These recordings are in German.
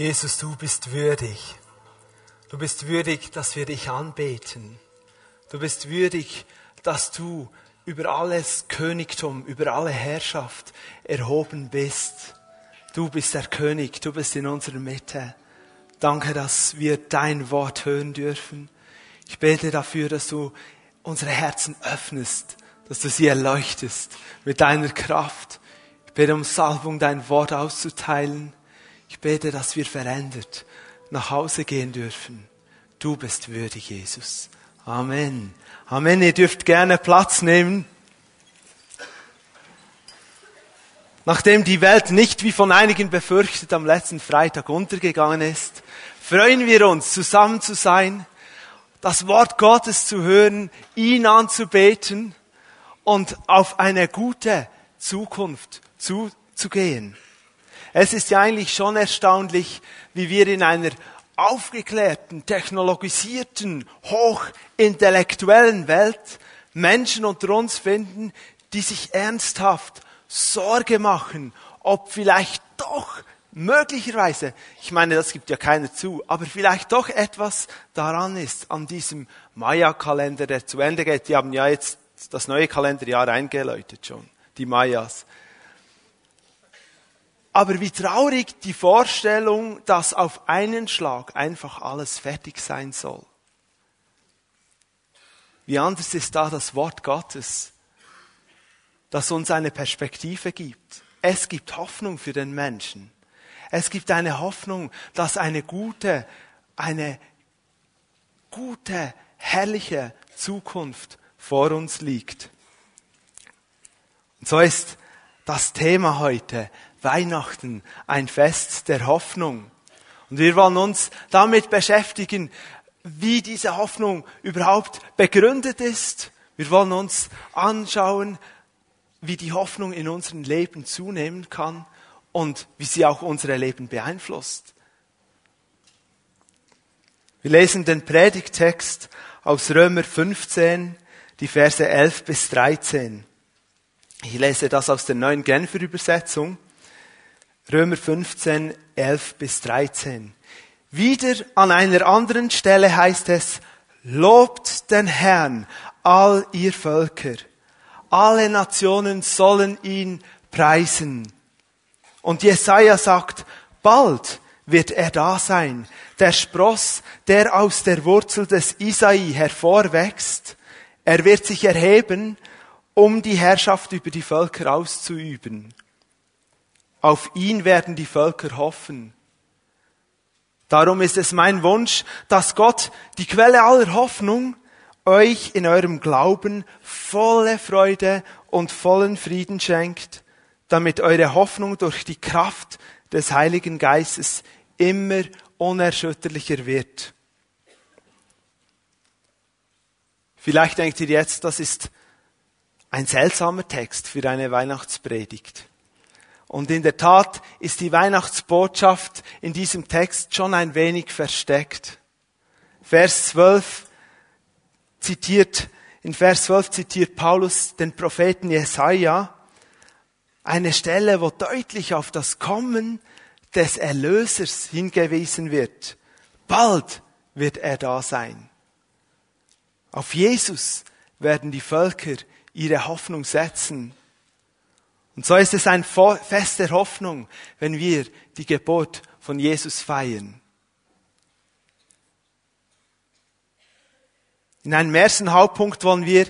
Jesus, du bist würdig. Du bist würdig, dass wir dich anbeten. Du bist würdig, dass du über alles Königtum, über alle Herrschaft erhoben bist. Du bist der König, du bist in unserer Mitte. Danke, dass wir dein Wort hören dürfen. Ich bete dafür, dass du unsere Herzen öffnest, dass du sie erleuchtest mit deiner Kraft. Ich bete um Salbung, dein Wort auszuteilen. Ich bete, dass wir verändert nach Hause gehen dürfen. Du bist würdig, Jesus. Amen. Amen. Ihr dürft gerne Platz nehmen. Nachdem die Welt nicht wie von einigen befürchtet am letzten Freitag untergegangen ist, freuen wir uns, zusammen zu sein, das Wort Gottes zu hören, ihn anzubeten und auf eine gute Zukunft zuzugehen. Es ist ja eigentlich schon erstaunlich, wie wir in einer aufgeklärten, technologisierten, hochintellektuellen Welt Menschen unter uns finden, die sich ernsthaft Sorge machen, ob vielleicht doch möglicherweise, ich meine, das gibt ja keiner zu, aber vielleicht doch etwas daran ist an diesem Maya-Kalender, der zu Ende geht. Die haben ja jetzt das neue Kalenderjahr eingeläutet schon, die Mayas. Aber wie traurig die Vorstellung, dass auf einen Schlag einfach alles fertig sein soll. Wie anders ist da das Wort Gottes, das uns eine Perspektive gibt. Es gibt Hoffnung für den Menschen. Es gibt eine Hoffnung, dass eine gute, eine gute, herrliche Zukunft vor uns liegt. Und so ist das Thema heute Weihnachten, ein Fest der Hoffnung. Und wir wollen uns damit beschäftigen, wie diese Hoffnung überhaupt begründet ist. Wir wollen uns anschauen, wie die Hoffnung in unserem Leben zunehmen kann und wie sie auch unsere Leben beeinflusst. Wir lesen den Predigtext aus Römer 15, die Verse 11 bis 13. Ich lese das aus der neuen Genfer Übersetzung. Römer 15, 11 bis 13. Wieder an einer anderen Stelle heißt es, lobt den Herrn, all ihr Völker. Alle Nationen sollen ihn preisen. Und Jesaja sagt, bald wird er da sein, der Spross, der aus der Wurzel des Isai hervorwächst. Er wird sich erheben, um die Herrschaft über die Völker auszuüben. Auf ihn werden die Völker hoffen. Darum ist es mein Wunsch, dass Gott, die Quelle aller Hoffnung, euch in eurem Glauben volle Freude und vollen Frieden schenkt, damit eure Hoffnung durch die Kraft des Heiligen Geistes immer unerschütterlicher wird. Vielleicht denkt ihr jetzt, das ist ein seltsamer Text für eine Weihnachtspredigt. Und in der Tat ist die Weihnachtsbotschaft in diesem Text schon ein wenig versteckt. Vers 12 zitiert, in Vers 12 zitiert Paulus den Propheten Jesaja, eine Stelle, wo deutlich auf das Kommen des Erlösers hingewiesen wird. Bald wird er da sein. Auf Jesus werden die Völker ihre Hoffnung setzen. Und so ist es ein Fest der Hoffnung, wenn wir die Geburt von Jesus feiern. In einem ersten Hauptpunkt wollen wir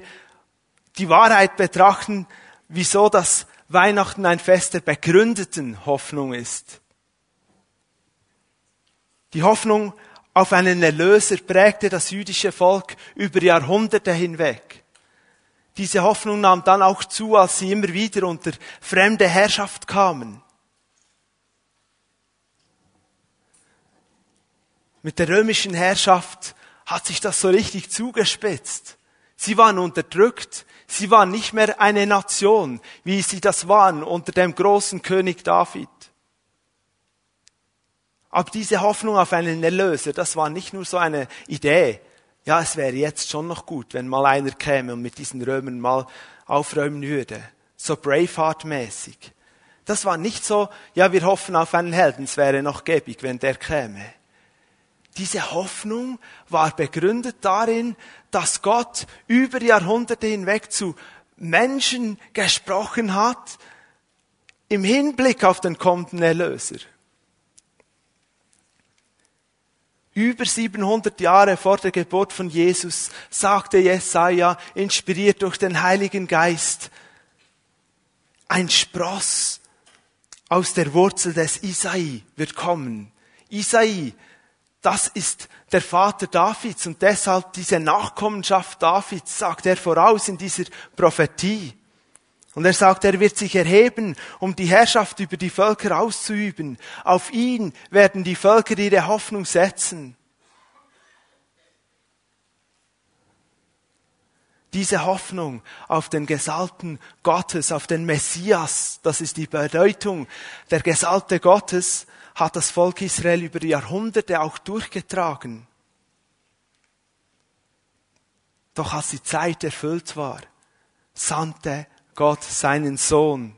die Wahrheit betrachten, wieso das Weihnachten ein Fest der begründeten Hoffnung ist. Die Hoffnung auf einen Erlöser prägte das jüdische Volk über Jahrhunderte hinweg. Diese Hoffnung nahm dann auch zu, als sie immer wieder unter fremde Herrschaft kamen. Mit der römischen Herrschaft hat sich das so richtig zugespitzt. Sie waren unterdrückt, sie waren nicht mehr eine Nation, wie sie das waren unter dem großen König David. Aber diese Hoffnung auf einen Erlöser, das war nicht nur so eine Idee, ja, es wäre jetzt schon noch gut, wenn mal einer käme und mit diesen Römern mal aufräumen würde. So Braveheart-mäßig. Das war nicht so, ja, wir hoffen auf einen Helden, es wäre noch gäbig, wenn der käme. Diese Hoffnung war begründet darin, dass Gott über Jahrhunderte hinweg zu Menschen gesprochen hat, im Hinblick auf den kommenden Erlöser. Über 700 Jahre vor der Geburt von Jesus sagte Jesaja, inspiriert durch den Heiligen Geist, ein Spross aus der Wurzel des Isai wird kommen. Isai, das ist der Vater Davids und deshalb diese Nachkommenschaft Davids sagt er voraus in dieser Prophetie. Und er sagt, er wird sich erheben, um die Herrschaft über die Völker auszuüben. Auf ihn werden die Völker ihre Hoffnung setzen. Diese Hoffnung auf den Gesalten Gottes, auf den Messias, das ist die Bedeutung. Der Gesalte Gottes hat das Volk Israel über Jahrhunderte auch durchgetragen. Doch als die Zeit erfüllt war, sandte Gott seinen Sohn.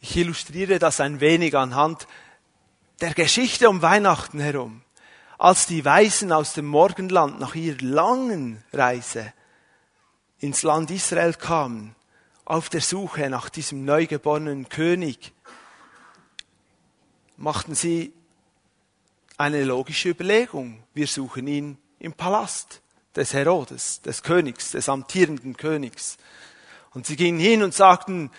Ich illustriere das ein wenig anhand der Geschichte um Weihnachten herum. Als die Weisen aus dem Morgenland nach ihrer langen Reise ins Land Israel kamen, auf der Suche nach diesem neugeborenen König, machten sie eine logische Überlegung. Wir suchen ihn im Palast des Herodes, des Königs, des amtierenden Königs. Und sie gingen hin und sagten,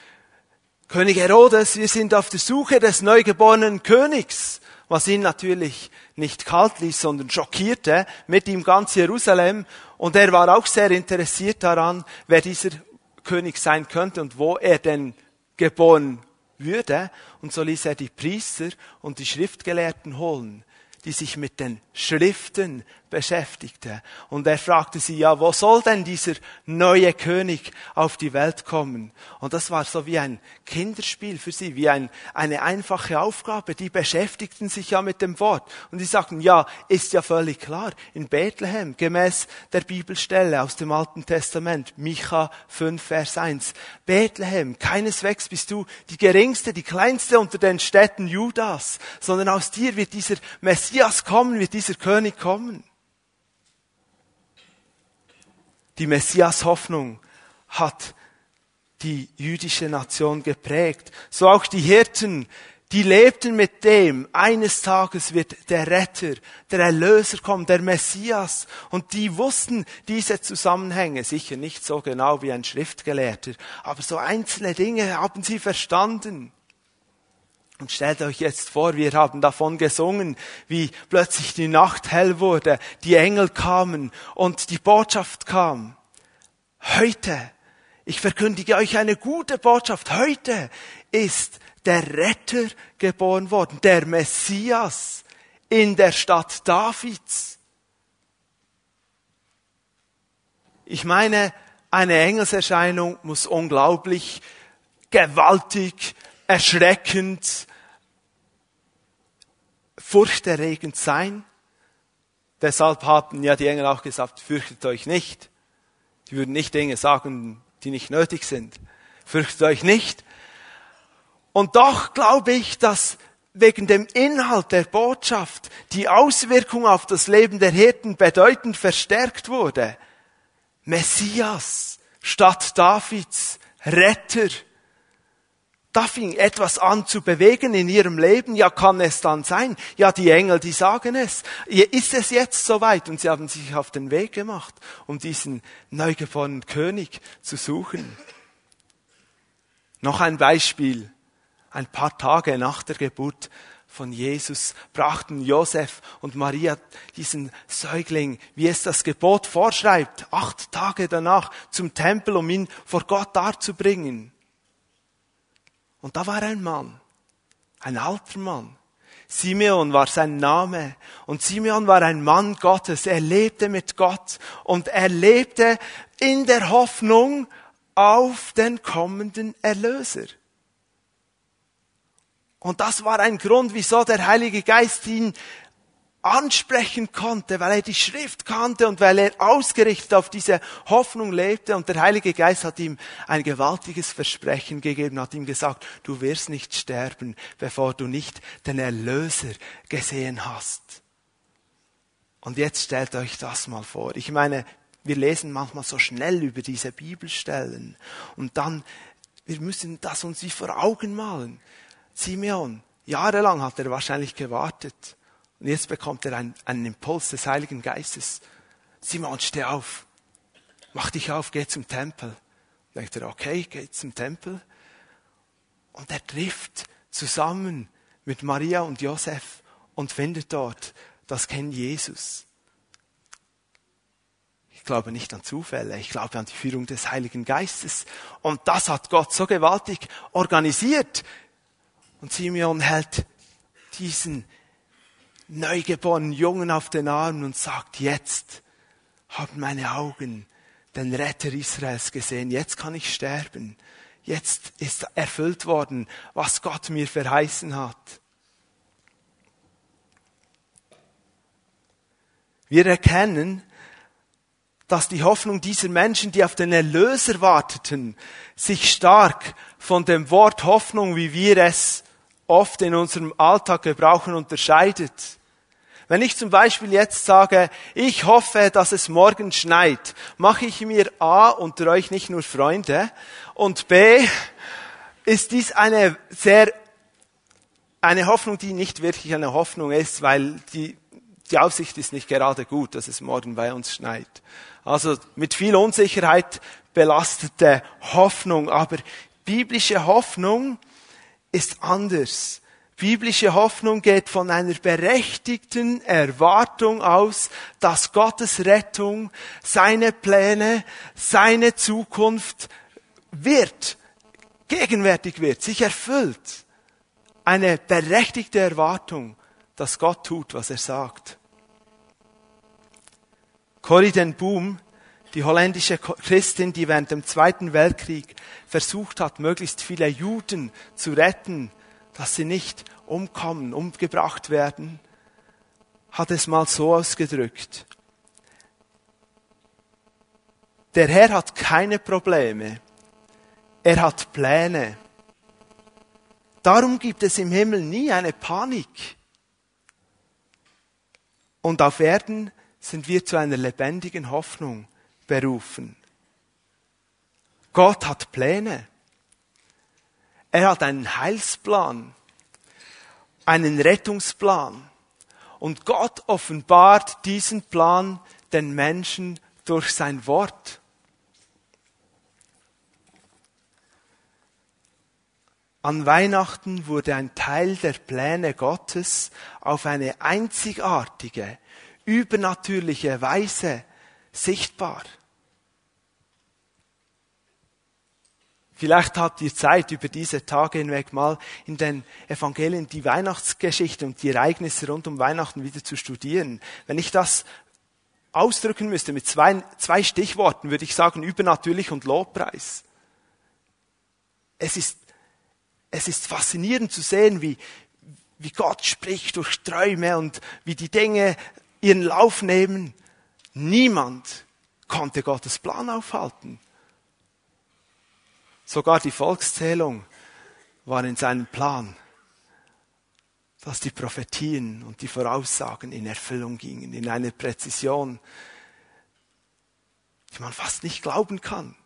König Herodes, wir sind auf der Suche des neugeborenen Königs, was ihn natürlich nicht kalt ließ, sondern schockierte, mit ihm ganz Jerusalem. Und er war auch sehr interessiert daran, wer dieser König sein könnte und wo er denn geboren würde. Und so ließ er die Priester und die Schriftgelehrten holen, die sich mit den Schriften beschäftigte. Und er fragte sie, ja, wo soll denn dieser neue König auf die Welt kommen? Und das war so wie ein Kinderspiel für sie, wie ein, eine einfache Aufgabe. Die beschäftigten sich ja mit dem Wort. Und die sagten, ja, ist ja völlig klar, in Bethlehem, gemäß der Bibelstelle aus dem Alten Testament, Micha 5, Vers 1. Bethlehem, keineswegs bist du die geringste, die kleinste unter den Städten Judas, sondern aus dir wird dieser Messias kommen, wird dieser König kommen. Die Messias-Hoffnung hat die jüdische Nation geprägt. So auch die Hirten, die lebten mit dem, eines Tages wird der Retter, der Erlöser kommen, der Messias. Und die wussten diese Zusammenhänge, sicher nicht so genau wie ein Schriftgelehrter, aber so einzelne Dinge haben sie verstanden. Und stellt euch jetzt vor, wir haben davon gesungen, wie plötzlich die Nacht hell wurde, die Engel kamen und die Botschaft kam. Heute, ich verkündige euch eine gute Botschaft, heute ist der Retter geboren worden, der Messias in der Stadt Davids. Ich meine, eine Engelserscheinung muss unglaublich gewaltig erschreckend, furchterregend sein. Deshalb haben ja die Engel auch gesagt, fürchtet euch nicht. Die würden nicht Dinge sagen, die nicht nötig sind. Fürchtet euch nicht. Und doch glaube ich, dass wegen dem Inhalt der Botschaft die Auswirkung auf das Leben der Hirten bedeutend verstärkt wurde. Messias, Stadt Davids, Retter, da fing etwas an zu bewegen in ihrem Leben. Ja, kann es dann sein? Ja, die Engel, die sagen es. Ist es jetzt soweit? Und sie haben sich auf den Weg gemacht, um diesen neugeborenen König zu suchen. Noch ein Beispiel. Ein paar Tage nach der Geburt von Jesus brachten Josef und Maria diesen Säugling, wie es das Gebot vorschreibt, acht Tage danach zum Tempel, um ihn vor Gott darzubringen. Und da war ein Mann, ein alter Mann. Simeon war sein Name. Und Simeon war ein Mann Gottes. Er lebte mit Gott und er lebte in der Hoffnung auf den kommenden Erlöser. Und das war ein Grund, wieso der Heilige Geist ihn ansprechen konnte, weil er die Schrift kannte und weil er ausgerichtet auf diese Hoffnung lebte. Und der Heilige Geist hat ihm ein gewaltiges Versprechen gegeben, hat ihm gesagt, du wirst nicht sterben, bevor du nicht den Erlöser gesehen hast. Und jetzt stellt euch das mal vor. Ich meine, wir lesen manchmal so schnell über diese Bibelstellen und dann, wir müssen das uns wie vor Augen malen. Simeon, jahrelang hat er wahrscheinlich gewartet und jetzt bekommt er einen, einen Impuls des Heiligen Geistes. Simon, steh auf. Mach dich auf, geh zum Tempel. Denkt er, okay, geh zum Tempel. Und er trifft zusammen mit Maria und Josef und findet dort das kennt Jesus. Ich glaube nicht an Zufälle, ich glaube an die Führung des Heiligen Geistes. Und das hat Gott so gewaltig organisiert. Und Simeon hält diesen neugeborenen Jungen auf den Arm und sagt, jetzt haben meine Augen den Retter Israels gesehen, jetzt kann ich sterben. Jetzt ist erfüllt worden, was Gott mir verheißen hat. Wir erkennen, dass die Hoffnung dieser Menschen, die auf den Erlöser warteten, sich stark von dem Wort Hoffnung, wie wir es oft in unserem Alltag gebrauchen, unterscheidet. Wenn ich zum Beispiel jetzt sage, ich hoffe, dass es morgen schneit, mache ich mir A unter euch nicht nur Freunde und B ist dies eine sehr, eine Hoffnung, die nicht wirklich eine Hoffnung ist, weil die die Aussicht ist nicht gerade gut, dass es morgen bei uns schneit. Also mit viel Unsicherheit belastete Hoffnung. Aber biblische Hoffnung ist anders. Biblische Hoffnung geht von einer berechtigten Erwartung aus, dass Gottes Rettung, seine Pläne, seine Zukunft wird, gegenwärtig wird, sich erfüllt. Eine berechtigte Erwartung dass Gott tut, was er sagt. Corrie den Boom, die holländische Christin, die während dem Zweiten Weltkrieg versucht hat, möglichst viele Juden zu retten, dass sie nicht umkommen, umgebracht werden, hat es mal so ausgedrückt. Der Herr hat keine Probleme. Er hat Pläne. Darum gibt es im Himmel nie eine Panik. Und auf Erden sind wir zu einer lebendigen Hoffnung berufen. Gott hat Pläne. Er hat einen Heilsplan, einen Rettungsplan. Und Gott offenbart diesen Plan den Menschen durch sein Wort. An Weihnachten wurde ein Teil der Pläne Gottes auf eine einzigartige, übernatürliche Weise sichtbar. Vielleicht habt ihr Zeit, über diese Tage hinweg mal in den Evangelien die Weihnachtsgeschichte und die Ereignisse rund um Weihnachten wieder zu studieren. Wenn ich das ausdrücken müsste mit zwei, zwei Stichworten, würde ich sagen übernatürlich und Lobpreis. Es ist es ist faszinierend zu sehen, wie, wie Gott spricht durch Träume und wie die Dinge ihren Lauf nehmen. Niemand konnte Gottes Plan aufhalten. Sogar die Volkszählung war in seinem Plan, dass die Prophetien und die Voraussagen in Erfüllung gingen, in einer Präzision, die man fast nicht glauben kann.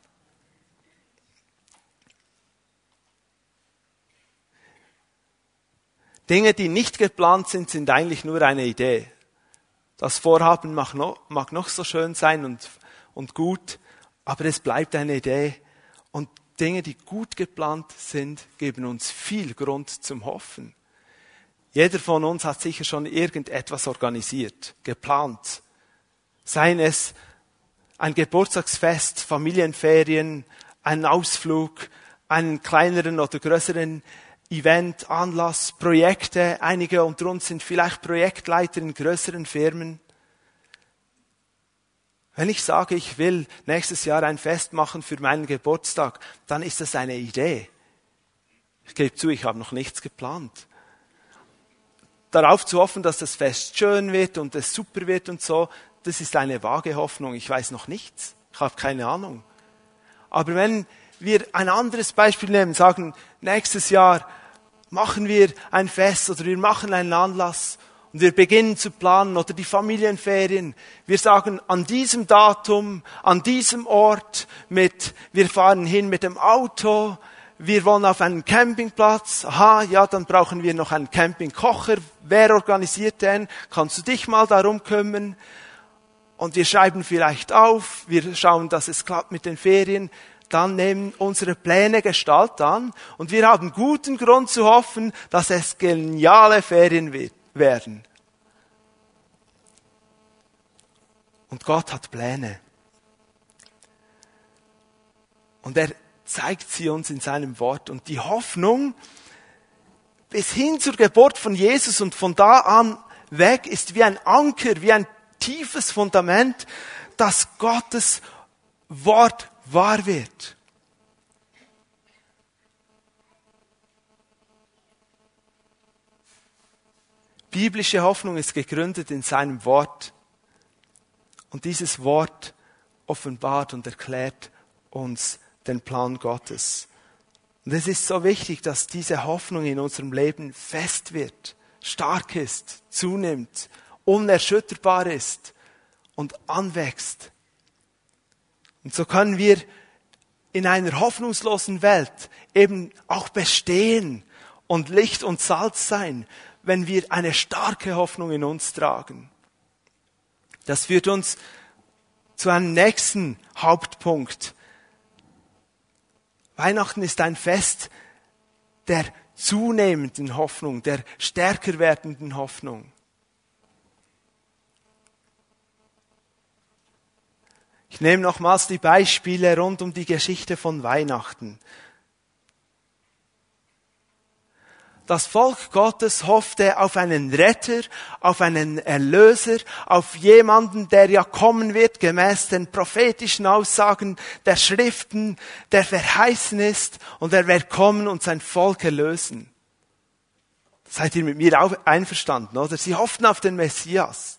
Dinge, die nicht geplant sind, sind eigentlich nur eine Idee. Das Vorhaben mag noch, mag noch so schön sein und, und gut, aber es bleibt eine Idee. Und Dinge, die gut geplant sind, geben uns viel Grund zum Hoffen. Jeder von uns hat sicher schon irgendetwas organisiert, geplant. Seien es ein Geburtstagsfest, Familienferien, ein Ausflug, einen kleineren oder größeren Event, Anlass, Projekte. Einige unter uns sind vielleicht Projektleiter in größeren Firmen. Wenn ich sage, ich will nächstes Jahr ein Fest machen für meinen Geburtstag, dann ist das eine Idee. Ich gebe zu, ich habe noch nichts geplant. darauf zu hoffen, dass das Fest schön wird und es super wird und so, das ist eine vage Hoffnung. Ich weiß noch nichts. Ich habe keine Ahnung. Aber wenn wir ein anderes Beispiel nehmen, sagen, nächstes Jahr machen wir ein Fest oder wir machen einen Anlass und wir beginnen zu planen oder die Familienferien. Wir sagen an diesem Datum, an diesem Ort mit, wir fahren hin mit dem Auto, wir wollen auf einen Campingplatz. Aha, ja, dann brauchen wir noch einen Campingkocher. Wer organisiert den? Kannst du dich mal darum kümmern? Und wir schreiben vielleicht auf, wir schauen, dass es klappt mit den Ferien. Dann nehmen unsere Pläne Gestalt an und wir haben guten Grund zu hoffen, dass es geniale Ferien werden. Und Gott hat Pläne. Und er zeigt sie uns in seinem Wort. Und die Hoffnung bis hin zur Geburt von Jesus und von da an weg ist wie ein Anker, wie ein tiefes Fundament, dass Gottes Wort wahr wird. Biblische Hoffnung ist gegründet in seinem Wort. Und dieses Wort offenbart und erklärt uns den Plan Gottes. Und es ist so wichtig, dass diese Hoffnung in unserem Leben fest wird, stark ist, zunimmt, unerschütterbar ist und anwächst. Und so können wir in einer hoffnungslosen Welt eben auch bestehen und Licht und Salz sein, wenn wir eine starke Hoffnung in uns tragen. Das führt uns zu einem nächsten Hauptpunkt, Weihnachten ist ein Fest der zunehmenden Hoffnung, der stärker werdenden Hoffnung. Ich nehme nochmals die Beispiele rund um die Geschichte von Weihnachten. Das Volk Gottes hoffte auf einen Retter, auf einen Erlöser, auf jemanden, der ja kommen wird, gemäß den prophetischen Aussagen der Schriften, der verheißen ist und er wird kommen und sein Volk erlösen. Seid ihr mit mir einverstanden, oder? Sie hofften auf den Messias.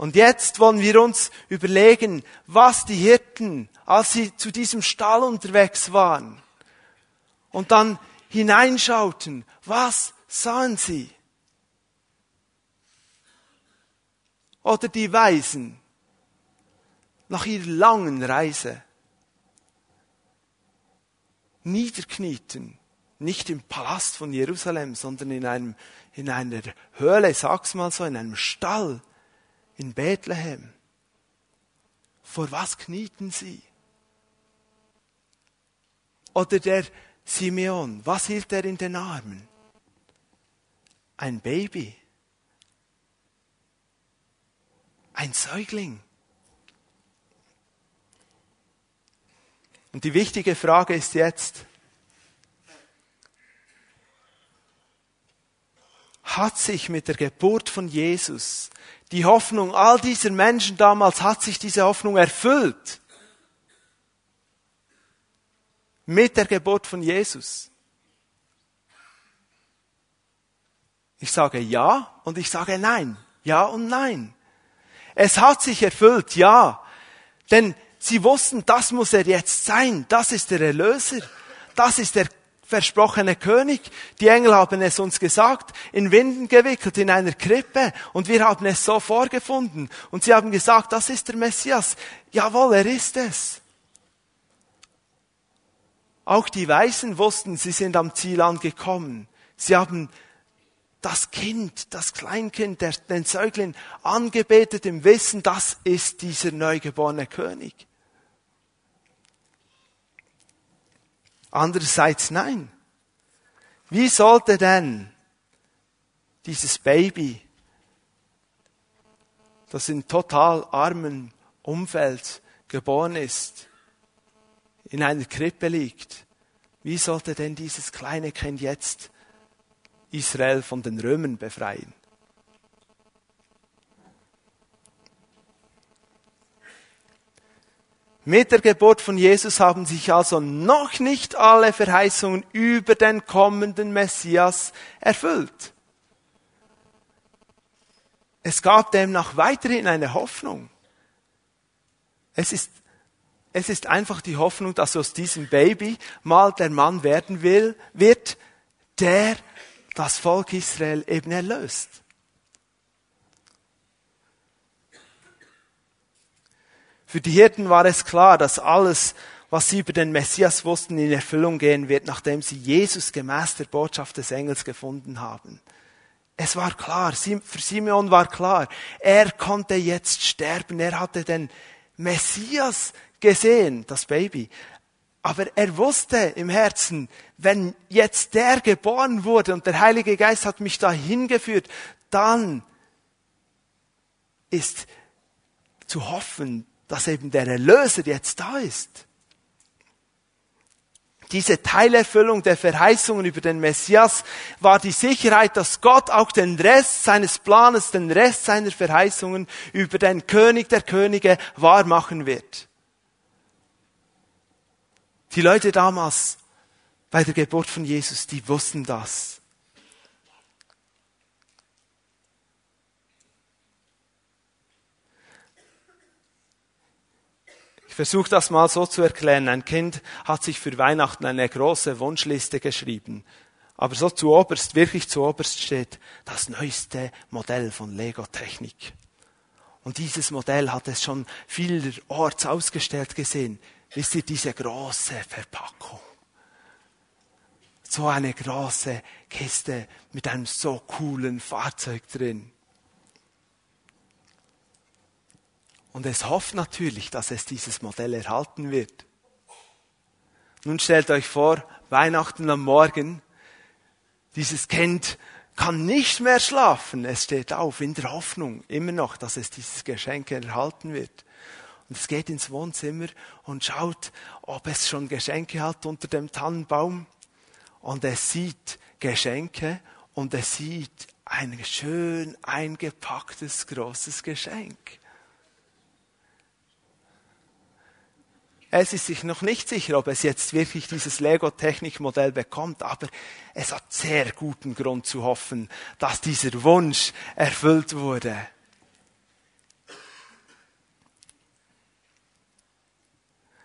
Und jetzt wollen wir uns überlegen, was die Hirten, als sie zu diesem Stall unterwegs waren, und dann hineinschauten, was sahen sie? Oder die Weisen nach ihrer langen Reise niederknieten, nicht im Palast von Jerusalem, sondern in einem, in einer Höhle, sag's mal so, in einem Stall in Bethlehem. Vor was knieten sie? Oder der Simeon, was hielt er in den Armen? Ein Baby. Ein Säugling. Und die wichtige Frage ist jetzt, hat sich mit der Geburt von Jesus die Hoffnung all dieser Menschen damals, hat sich diese Hoffnung erfüllt? mit der Geburt von Jesus? Ich sage ja und ich sage nein. Ja und nein. Es hat sich erfüllt, ja. Denn sie wussten, das muss er jetzt sein. Das ist der Erlöser. Das ist der versprochene König. Die Engel haben es uns gesagt, in Winden gewickelt, in einer Krippe. Und wir haben es so vorgefunden. Und sie haben gesagt, das ist der Messias. Jawohl, er ist es. Auch die Weißen wussten, sie sind am Ziel angekommen. Sie haben das Kind, das Kleinkind, den Säugling angebetet im Wissen, das ist dieser neugeborene König. Andererseits nein. Wie sollte denn dieses Baby, das in total armen Umfeld geboren ist, in einer Krippe liegt, wie sollte denn dieses kleine Kind jetzt Israel von den Römern befreien? Mit der Geburt von Jesus haben sich also noch nicht alle Verheißungen über den kommenden Messias erfüllt. es gab demnach weiterhin eine Hoffnung. Es ist, es ist einfach die Hoffnung, dass aus diesem Baby mal der Mann werden will, wird, der das Volk Israel eben erlöst. Für die Hirten war es klar, dass alles, was sie über den Messias wussten, in Erfüllung gehen wird, nachdem sie Jesus gemäß der Botschaft des Engels gefunden haben. Es war klar, für Simeon war klar, er konnte jetzt sterben, er hatte den Messias gesehen, das Baby. Aber er wusste im Herzen, wenn jetzt der geboren wurde und der Heilige Geist hat mich dahin geführt, dann ist zu hoffen, dass eben der Erlöser jetzt da ist. Diese Teilerfüllung der Verheißungen über den Messias war die Sicherheit, dass Gott auch den Rest seines Planes, den Rest seiner Verheißungen über den König der Könige wahr machen wird. Die Leute damals bei der Geburt von Jesus, die wussten das. Versuche das mal so zu erklären. Ein Kind hat sich für Weihnachten eine große Wunschliste geschrieben. Aber so zu oberst, wirklich zu oberst steht das neueste Modell von Lego-Technik. Und dieses Modell hat es schon vielerorts ausgestellt gesehen. Wisst ihr, diese große Verpackung. So eine große Kiste mit einem so coolen Fahrzeug drin. Und es hofft natürlich, dass es dieses Modell erhalten wird. Nun stellt euch vor, Weihnachten am Morgen, dieses Kind kann nicht mehr schlafen. Es steht auf in der Hoffnung immer noch, dass es dieses Geschenk erhalten wird. Und es geht ins Wohnzimmer und schaut, ob es schon Geschenke hat unter dem Tannenbaum. Und es sieht Geschenke und es sieht ein schön eingepacktes großes Geschenk. Es ist sich noch nicht sicher, ob es jetzt wirklich dieses Lego-Technik-Modell bekommt, aber es hat sehr guten Grund zu hoffen, dass dieser Wunsch erfüllt wurde.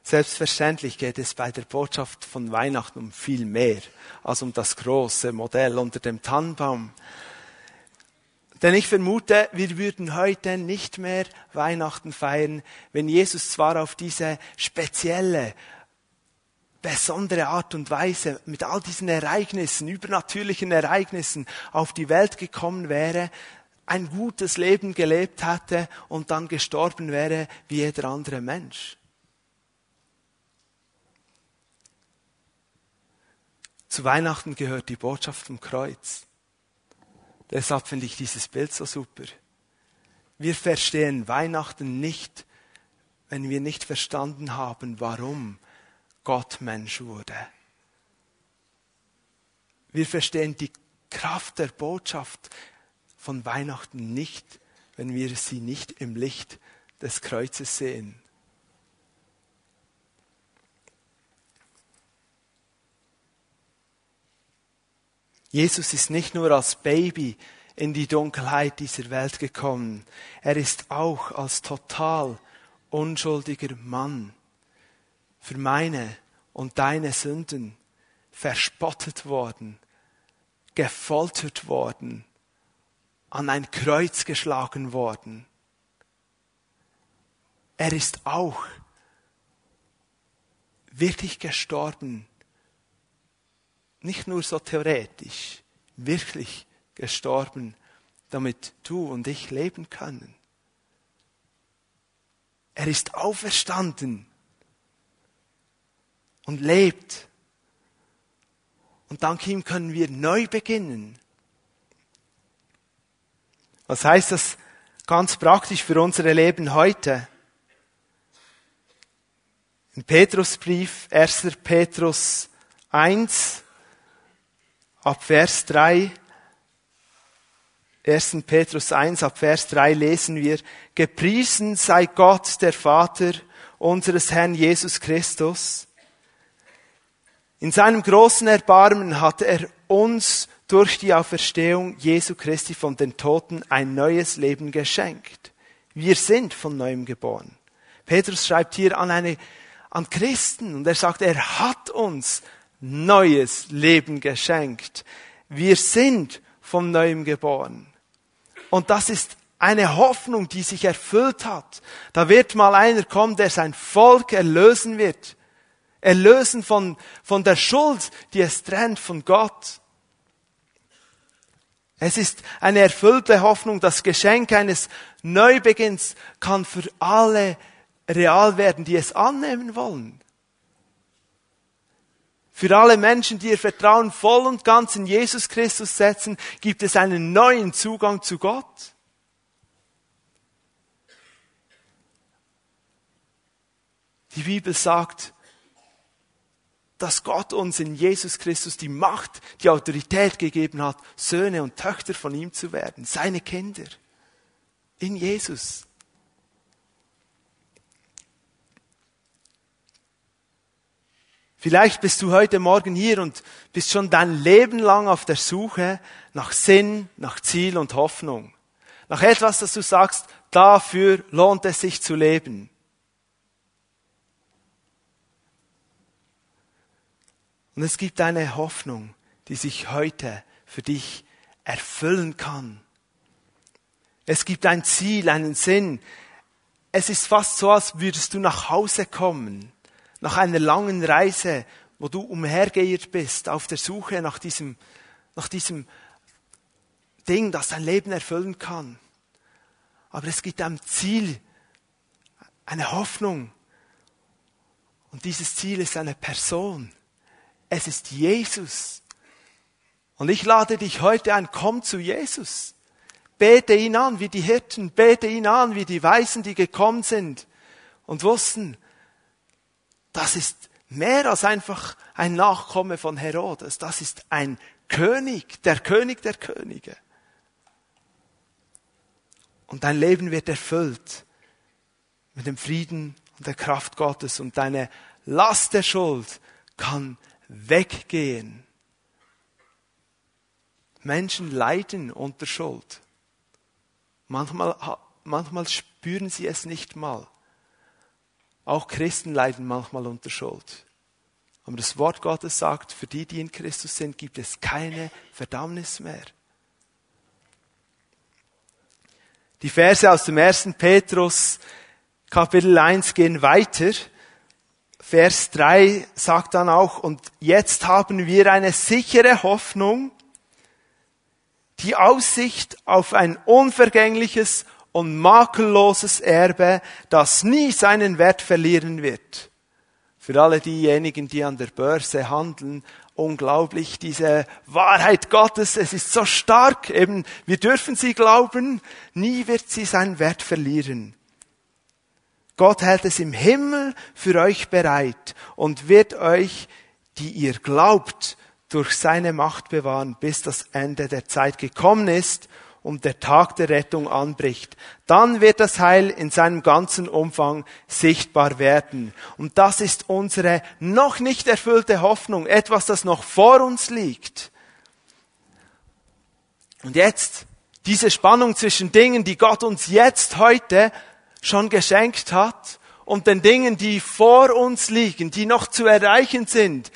Selbstverständlich geht es bei der Botschaft von Weihnachten um viel mehr als um das große Modell unter dem Tannenbaum. Denn ich vermute, wir würden heute nicht mehr Weihnachten feiern, wenn Jesus zwar auf diese spezielle, besondere Art und Weise mit all diesen Ereignissen, übernatürlichen Ereignissen auf die Welt gekommen wäre, ein gutes Leben gelebt hätte und dann gestorben wäre wie jeder andere Mensch. Zu Weihnachten gehört die Botschaft vom Kreuz. Deshalb finde ich dieses Bild so super. Wir verstehen Weihnachten nicht, wenn wir nicht verstanden haben, warum Gott Mensch wurde. Wir verstehen die Kraft der Botschaft von Weihnachten nicht, wenn wir sie nicht im Licht des Kreuzes sehen. Jesus ist nicht nur als Baby in die Dunkelheit dieser Welt gekommen, er ist auch als total unschuldiger Mann für meine und deine Sünden verspottet worden, gefoltert worden, an ein Kreuz geschlagen worden. Er ist auch wirklich gestorben nicht nur so theoretisch, wirklich gestorben, damit du und ich leben können. Er ist auferstanden und lebt. Und dank ihm können wir neu beginnen. Was heißt das ganz praktisch für unser Leben heute? Im Petrusbrief, 1. Petrus 1, ab Vers 3, 1. Petrus 1, ab Vers 3 lesen wir, Gepriesen sei Gott, der Vater unseres Herrn Jesus Christus. In seinem großen Erbarmen hat er uns durch die Auferstehung Jesu Christi von den Toten ein neues Leben geschenkt. Wir sind von neuem geboren. Petrus schreibt hier an eine, an Christen und er sagt, er hat uns neues Leben geschenkt. Wir sind von neuem geboren. Und das ist eine Hoffnung, die sich erfüllt hat. Da wird mal einer kommen, der sein Volk erlösen wird. Erlösen von, von der Schuld, die es trennt von Gott. Es ist eine erfüllte Hoffnung. Das Geschenk eines Neubeginns kann für alle real werden, die es annehmen wollen. Für alle Menschen, die ihr Vertrauen voll und ganz in Jesus Christus setzen, gibt es einen neuen Zugang zu Gott. Die Bibel sagt, dass Gott uns in Jesus Christus die Macht, die Autorität gegeben hat, Söhne und Töchter von ihm zu werden, seine Kinder. In Jesus. Vielleicht bist du heute Morgen hier und bist schon dein Leben lang auf der Suche nach Sinn, nach Ziel und Hoffnung. Nach etwas, das du sagst, dafür lohnt es sich zu leben. Und es gibt eine Hoffnung, die sich heute für dich erfüllen kann. Es gibt ein Ziel, einen Sinn. Es ist fast so, als würdest du nach Hause kommen nach einer langen Reise, wo du umhergeirrt bist, auf der Suche nach diesem, nach diesem Ding, das dein Leben erfüllen kann. Aber es gibt ein Ziel, eine Hoffnung. Und dieses Ziel ist eine Person. Es ist Jesus. Und ich lade dich heute ein, komm zu Jesus. Bete ihn an wie die Hirten, bete ihn an wie die Weisen, die gekommen sind und wussten, das ist mehr als einfach ein Nachkomme von Herodes. Das ist ein König, der König der Könige. Und dein Leben wird erfüllt mit dem Frieden und der Kraft Gottes und deine Last der Schuld kann weggehen. Menschen leiden unter Schuld. Manchmal, manchmal spüren sie es nicht mal. Auch Christen leiden manchmal unter Schuld. Aber das Wort Gottes sagt, für die, die in Christus sind, gibt es keine Verdammnis mehr. Die Verse aus dem ersten Petrus Kapitel 1 gehen weiter. Vers 3 sagt dann auch, und jetzt haben wir eine sichere Hoffnung, die Aussicht auf ein unvergängliches und makelloses Erbe, das nie seinen Wert verlieren wird. Für alle diejenigen, die an der Börse handeln, unglaublich, diese Wahrheit Gottes, es ist so stark, eben, wir dürfen sie glauben, nie wird sie seinen Wert verlieren. Gott hält es im Himmel für euch bereit und wird euch, die ihr glaubt, durch seine Macht bewahren, bis das Ende der Zeit gekommen ist und der Tag der Rettung anbricht, dann wird das Heil in seinem ganzen Umfang sichtbar werden. Und das ist unsere noch nicht erfüllte Hoffnung, etwas, das noch vor uns liegt. Und jetzt diese Spannung zwischen Dingen, die Gott uns jetzt heute schon geschenkt hat und den Dingen, die vor uns liegen, die noch zu erreichen sind,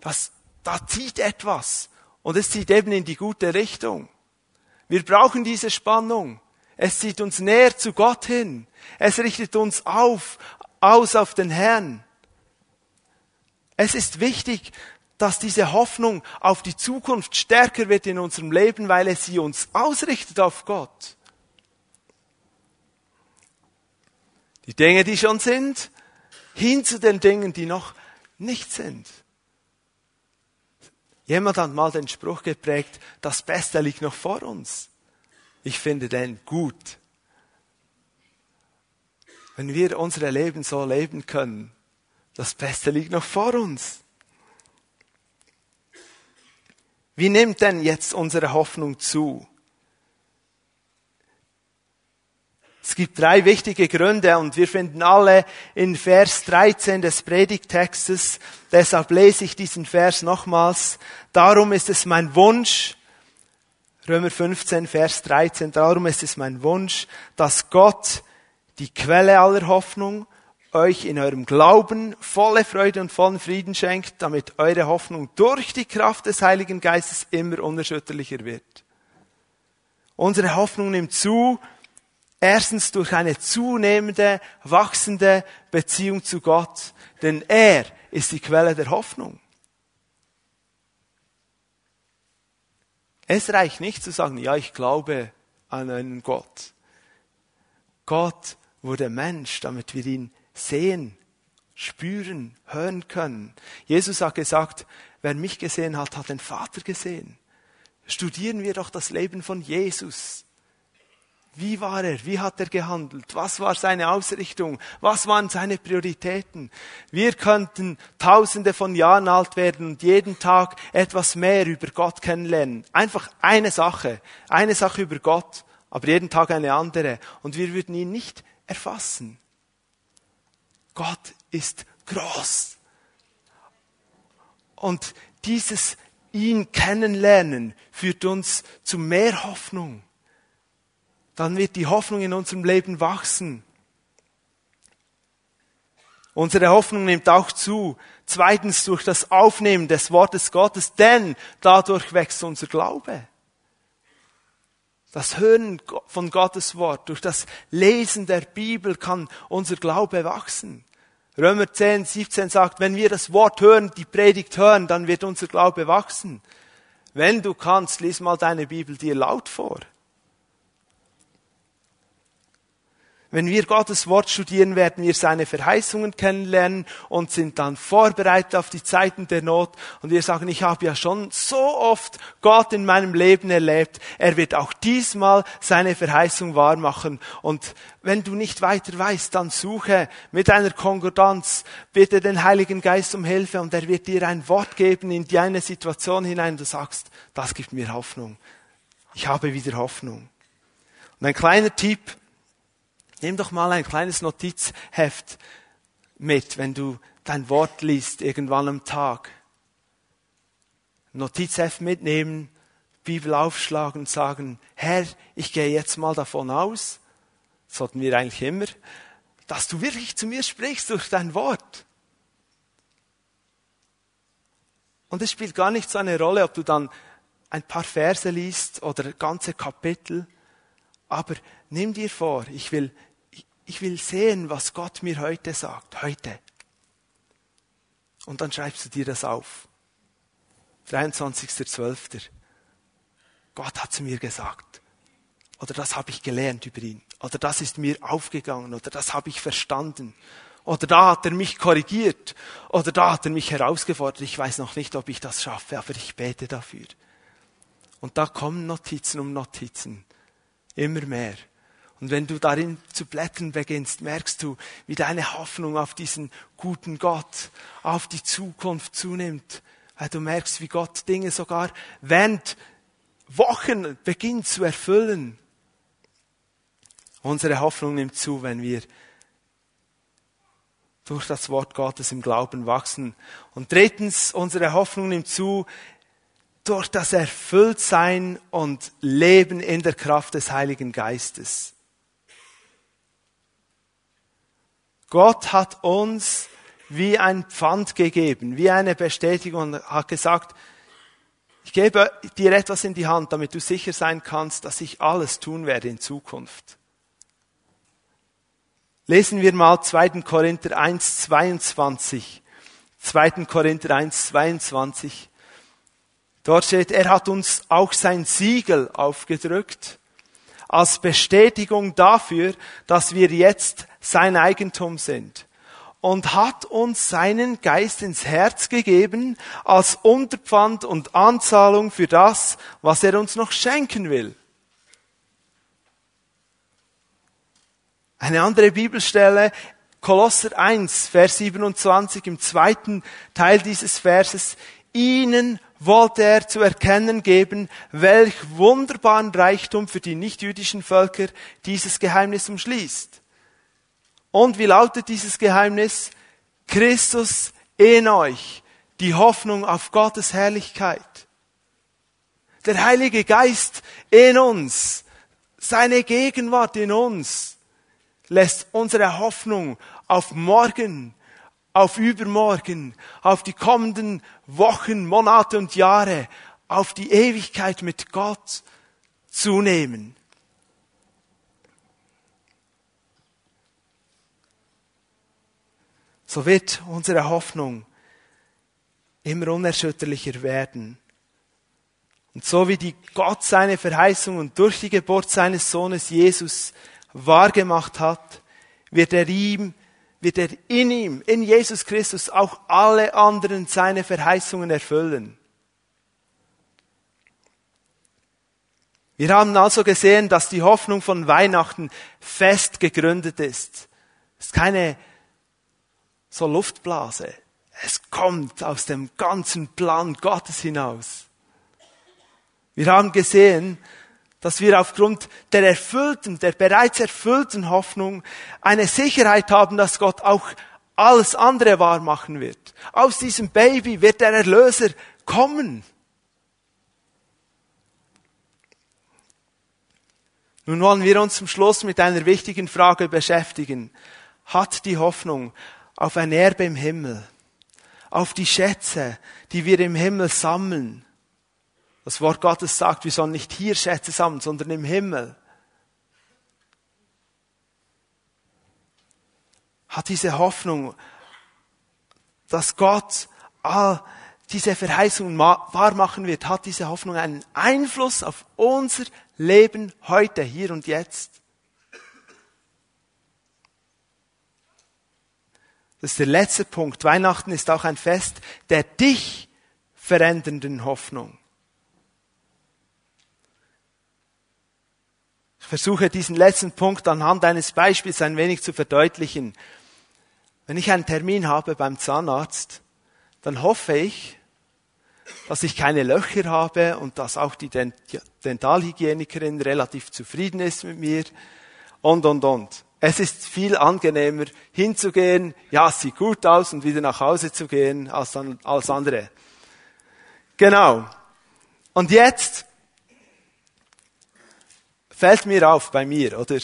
das, da zieht etwas. Und es zieht eben in die gute Richtung. Wir brauchen diese Spannung. Es zieht uns näher zu Gott hin. Es richtet uns auf, aus auf den Herrn. Es ist wichtig, dass diese Hoffnung auf die Zukunft stärker wird in unserem Leben, weil es sie uns ausrichtet auf Gott. Die Dinge, die schon sind, hin zu den Dingen, die noch nicht sind. Jemand hat mal den Spruch geprägt, das Beste liegt noch vor uns. Ich finde den gut. Wenn wir unsere Leben so leben können, das Beste liegt noch vor uns. Wie nimmt denn jetzt unsere Hoffnung zu? Gibt drei wichtige Gründe und wir finden alle in Vers 13 des Predigtextes. Deshalb lese ich diesen Vers nochmals. Darum ist es mein Wunsch, Römer 15, Vers 13, darum ist es mein Wunsch, dass Gott, die Quelle aller Hoffnung, euch in eurem Glauben volle Freude und vollen Frieden schenkt, damit eure Hoffnung durch die Kraft des Heiligen Geistes immer unerschütterlicher wird. Unsere Hoffnung nimmt zu, erstens durch eine zunehmende, wachsende Beziehung zu Gott, denn er ist die Quelle der Hoffnung. Es reicht nicht zu sagen, ja, ich glaube an einen Gott. Gott wurde Mensch, damit wir ihn sehen, spüren, hören können. Jesus hat gesagt, wer mich gesehen hat, hat den Vater gesehen. Studieren wir doch das Leben von Jesus. Wie war er? Wie hat er gehandelt? Was war seine Ausrichtung? Was waren seine Prioritäten? Wir könnten tausende von Jahren alt werden und jeden Tag etwas mehr über Gott kennenlernen. Einfach eine Sache, eine Sache über Gott, aber jeden Tag eine andere. Und wir würden ihn nicht erfassen. Gott ist groß. Und dieses ihn kennenlernen führt uns zu mehr Hoffnung dann wird die Hoffnung in unserem Leben wachsen. Unsere Hoffnung nimmt auch zu. Zweitens durch das Aufnehmen des Wortes Gottes, denn dadurch wächst unser Glaube. Das Hören von Gottes Wort, durch das Lesen der Bibel kann unser Glaube wachsen. Römer 10, 17 sagt, wenn wir das Wort hören, die Predigt hören, dann wird unser Glaube wachsen. Wenn du kannst, lies mal deine Bibel dir laut vor. Wenn wir Gottes Wort studieren, werden wir seine Verheißungen kennenlernen und sind dann vorbereitet auf die Zeiten der Not. Und wir sagen, ich habe ja schon so oft Gott in meinem Leben erlebt. Er wird auch diesmal seine Verheißung wahrmachen. Und wenn du nicht weiter weißt, dann suche mit einer Konkordanz, bitte den Heiligen Geist um Hilfe und er wird dir ein Wort geben in deine Situation hinein. Du sagst, das gibt mir Hoffnung. Ich habe wieder Hoffnung. Und ein kleiner Tipp, Nimm doch mal ein kleines Notizheft mit, wenn du dein Wort liest, irgendwann am Tag. Notizheft mitnehmen, Bibel aufschlagen und sagen, Herr, ich gehe jetzt mal davon aus, sollten wir eigentlich immer, dass du wirklich zu mir sprichst durch dein Wort. Und es spielt gar nicht so eine Rolle, ob du dann ein paar Verse liest oder ganze Kapitel, aber nimm dir vor, ich will ich will sehen, was Gott mir heute sagt, heute. Und dann schreibst du dir das auf. 23.12. Gott hat zu mir gesagt. Oder das habe ich gelernt über ihn. Oder das ist mir aufgegangen. Oder das habe ich verstanden. Oder da hat er mich korrigiert. Oder da hat er mich herausgefordert. Ich weiß noch nicht, ob ich das schaffe, aber ich bete dafür. Und da kommen Notizen um Notizen. Immer mehr. Und wenn du darin zu blättern beginnst, merkst du, wie deine Hoffnung auf diesen guten Gott, auf die Zukunft zunimmt. Weil du merkst, wie Gott Dinge sogar während Wochen beginnt zu erfüllen. Unsere Hoffnung nimmt zu, wenn wir durch das Wort Gottes im Glauben wachsen. Und drittens, unsere Hoffnung nimmt zu durch das Erfülltsein und Leben in der Kraft des Heiligen Geistes. Gott hat uns wie ein Pfand gegeben, wie eine Bestätigung und hat gesagt, ich gebe dir etwas in die Hand, damit du sicher sein kannst, dass ich alles tun werde in Zukunft. Lesen wir mal 2. Korinther 1, 22. 2. Korinther 1, 22. Dort steht, er hat uns auch sein Siegel aufgedrückt als Bestätigung dafür, dass wir jetzt sein Eigentum sind und hat uns seinen Geist ins Herz gegeben als Unterpfand und Anzahlung für das, was er uns noch schenken will. Eine andere Bibelstelle, Kolosser 1, Vers 27, im zweiten Teil dieses Verses. ihnen wollte er zu erkennen geben, welch wunderbaren Reichtum für die nichtjüdischen Völker dieses Geheimnis umschließt. Und wie lautet dieses Geheimnis? Christus in euch, die Hoffnung auf Gottes Herrlichkeit. Der Heilige Geist in uns, seine Gegenwart in uns, lässt unsere Hoffnung auf morgen, auf übermorgen, auf die kommenden Wochen, Monate und Jahre, auf die Ewigkeit mit Gott zunehmen. So wird unsere Hoffnung immer unerschütterlicher werden. Und so wie die Gott seine Verheißungen durch die Geburt seines Sohnes Jesus wahrgemacht hat, wird er ihm, wird er in ihm, in Jesus Christus auch alle anderen seine Verheißungen erfüllen. Wir haben also gesehen, dass die Hoffnung von Weihnachten fest gegründet ist. Es ist keine so Luftblase. Es kommt aus dem ganzen Plan Gottes hinaus. Wir haben gesehen, dass wir aufgrund der erfüllten, der bereits erfüllten Hoffnung eine Sicherheit haben, dass Gott auch alles andere wahr machen wird. Aus diesem Baby wird der Erlöser kommen. Nun wollen wir uns zum Schluss mit einer wichtigen Frage beschäftigen. Hat die Hoffnung auf ein Erbe im Himmel, auf die Schätze, die wir im Himmel sammeln, das Wort Gottes sagt, wir sollen nicht hier Schätze sammeln, sondern im Himmel. Hat diese Hoffnung, dass Gott all diese Verheißungen wahr machen wird, hat diese Hoffnung einen Einfluss auf unser Leben heute, hier und jetzt? Das ist der letzte Punkt. Weihnachten ist auch ein Fest der dich verändernden Hoffnung. Ich versuche diesen letzten Punkt anhand eines Beispiels ein wenig zu verdeutlichen. Wenn ich einen Termin habe beim Zahnarzt, dann hoffe ich, dass ich keine Löcher habe und dass auch die Dentalhygienikerin relativ zufrieden ist mit mir und, und, und. Es ist viel angenehmer hinzugehen, ja, es sieht gut aus und wieder nach Hause zu gehen als, als andere. Genau. Und jetzt fällt mir auf bei mir, oder?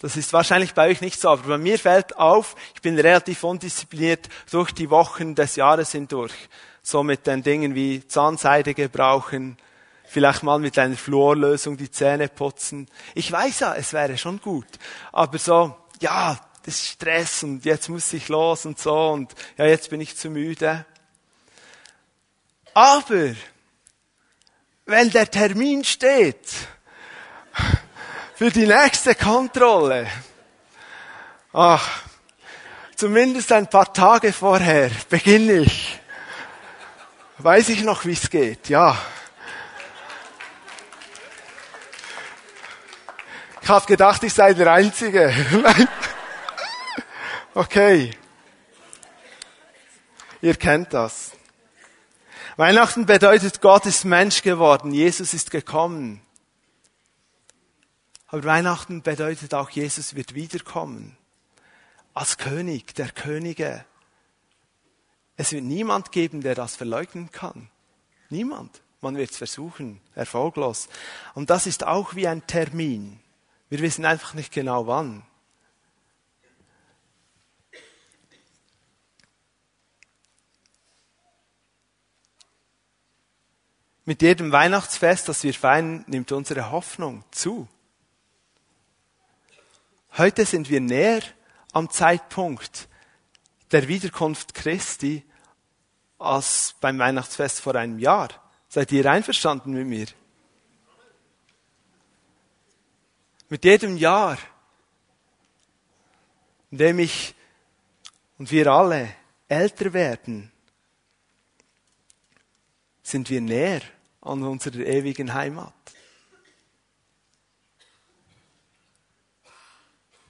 Das ist wahrscheinlich bei euch nicht so, aber bei mir fällt auf, ich bin relativ undiszipliniert durch die Wochen des Jahres hindurch. So mit den Dingen wie Zahnseide gebrauchen, vielleicht mal mit einer Fluorlösung die Zähne putzen. Ich weiß ja, es wäre schon gut, aber so, ja, das ist Stress und jetzt muss ich los und so und ja, jetzt bin ich zu müde. Aber, wenn der Termin steht, für die nächste Kontrolle. Ach, zumindest ein paar Tage vorher beginne ich. Weiß ich noch, wie es geht, ja. Ich habe gedacht, ich sei der Einzige. okay. Ihr kennt das. Weihnachten bedeutet, Gott ist Mensch geworden. Jesus ist gekommen. Aber Weihnachten bedeutet auch, Jesus wird wiederkommen. Als König der Könige. Es wird niemand geben, der das verleugnen kann. Niemand. Man wird es versuchen, erfolglos. Und das ist auch wie ein Termin. Wir wissen einfach nicht genau wann. Mit jedem Weihnachtsfest, das wir feiern, nimmt unsere Hoffnung zu. Heute sind wir näher am Zeitpunkt der Wiederkunft Christi als beim Weihnachtsfest vor einem Jahr. Seid ihr einverstanden mit mir? Mit jedem Jahr, in dem ich und wir alle älter werden, sind wir näher an unserer ewigen Heimat.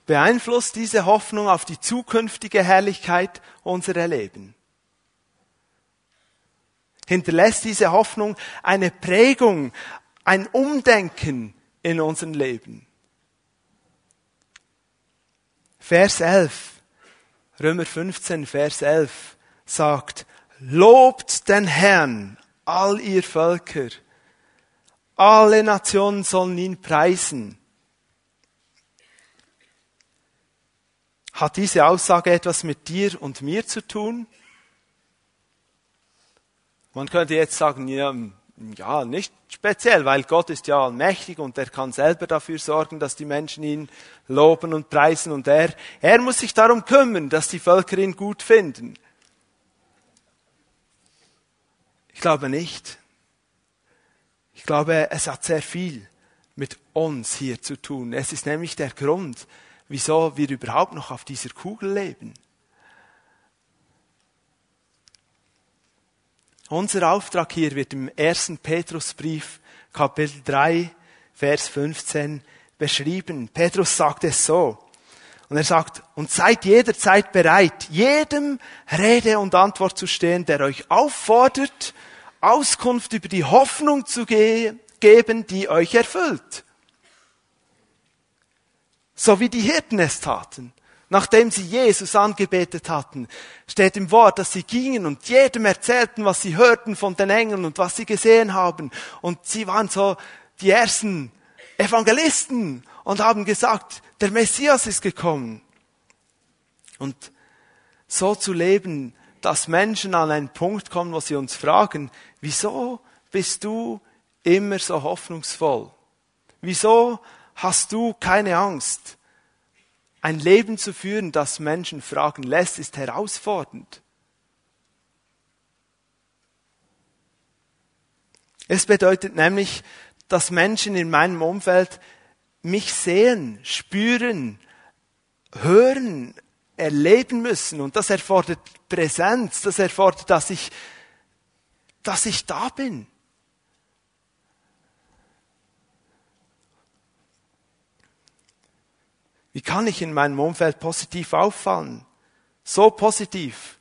Beeinflusst diese Hoffnung auf die zukünftige Herrlichkeit unserer Leben. hinterlässt diese Hoffnung eine Prägung, ein Umdenken in unserem Leben. Vers 11, Römer 15, Vers 11 sagt, Lobt den Herrn, all ihr Völker. Alle Nationen sollen ihn preisen. Hat diese Aussage etwas mit dir und mir zu tun? Man könnte jetzt sagen, ja, ja, nicht speziell, weil Gott ist ja allmächtig und er kann selber dafür sorgen, dass die Menschen ihn loben und preisen und er, er muss sich darum kümmern, dass die Völker ihn gut finden. Ich glaube nicht. Ich glaube, es hat sehr viel mit uns hier zu tun. Es ist nämlich der Grund, wieso wir überhaupt noch auf dieser Kugel leben. Unser Auftrag hier wird im ersten Petrusbrief, Kapitel 3, Vers 15 beschrieben. Petrus sagt es so. Und er sagt, und seid jederzeit bereit, jedem Rede und Antwort zu stehen, der euch auffordert, Auskunft über die Hoffnung zu ge geben, die euch erfüllt. So wie die Hirten es taten. Nachdem sie Jesus angebetet hatten, steht im Wort, dass sie gingen und jedem erzählten, was sie hörten von den Engeln und was sie gesehen haben. Und sie waren so die ersten Evangelisten und haben gesagt, der Messias ist gekommen. Und so zu leben, dass Menschen an einen Punkt kommen, wo sie uns fragen, wieso bist du immer so hoffnungsvoll? Wieso hast du keine Angst? Ein Leben zu führen, das Menschen fragen lässt, ist herausfordernd. Es bedeutet nämlich, dass Menschen in meinem Umfeld mich sehen, spüren, hören, erleben müssen. Und das erfordert Präsenz, das erfordert, dass ich, dass ich da bin. Wie kann ich in meinem Umfeld positiv auffallen? So positiv,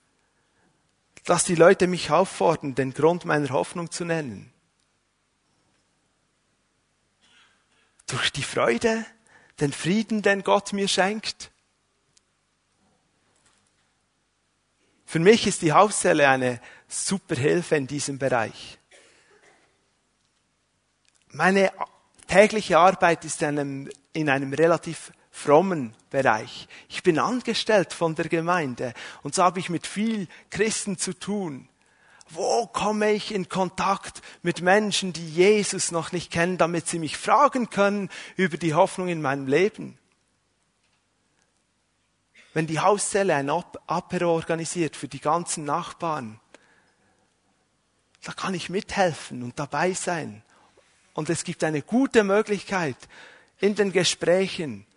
dass die Leute mich auffordern, den Grund meiner Hoffnung zu nennen. Durch die Freude, den Frieden, den Gott mir schenkt. Für mich ist die Hauszelle eine super Hilfe in diesem Bereich. Meine tägliche Arbeit ist in einem, in einem relativ frommen Bereich. Ich bin angestellt von der Gemeinde und so habe ich mit viel Christen zu tun. Wo komme ich in Kontakt mit Menschen, die Jesus noch nicht kennen, damit sie mich fragen können über die Hoffnung in meinem Leben? wenn die Hauszelle ein Apero organisiert für die ganzen Nachbarn, da kann ich mithelfen und dabei sein. Und es gibt eine gute Möglichkeit, in den Gesprächen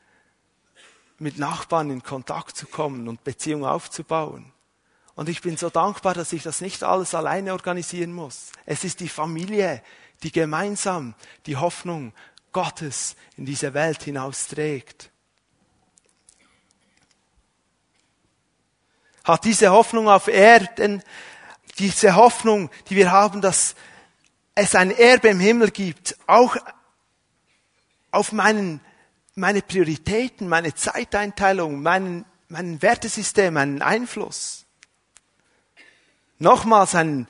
mit Nachbarn in Kontakt zu kommen und Beziehungen aufzubauen. Und ich bin so dankbar, dass ich das nicht alles alleine organisieren muss. Es ist die Familie, die gemeinsam die Hoffnung Gottes in diese Welt hinausträgt. hat diese Hoffnung auf Erden, diese Hoffnung, die wir haben, dass es ein Erbe im Himmel gibt, auch auf meinen, meine Prioritäten, meine Zeiteinteilung, meinen, mein Wertesystem, einen Einfluss. Nochmals ein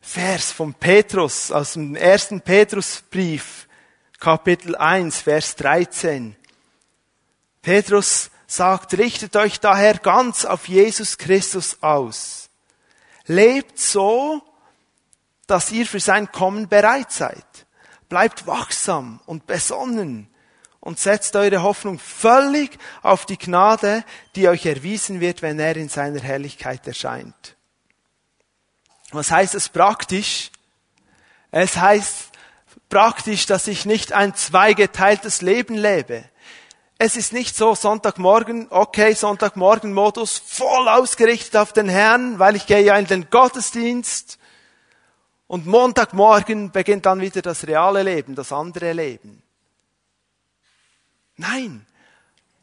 Vers von Petrus aus dem ersten Petrusbrief, Kapitel 1, Vers 13. Petrus sagt, richtet euch daher ganz auf Jesus Christus aus. Lebt so, dass ihr für sein Kommen bereit seid. Bleibt wachsam und besonnen und setzt eure Hoffnung völlig auf die Gnade, die euch erwiesen wird, wenn er in seiner Herrlichkeit erscheint. Was heißt es praktisch? Es heißt praktisch, dass ich nicht ein zweigeteiltes Leben lebe. Es ist nicht so Sonntagmorgen, okay, Sonntagmorgen-Modus, voll ausgerichtet auf den Herrn, weil ich gehe ja in den Gottesdienst. Und Montagmorgen beginnt dann wieder das reale Leben, das andere Leben. Nein,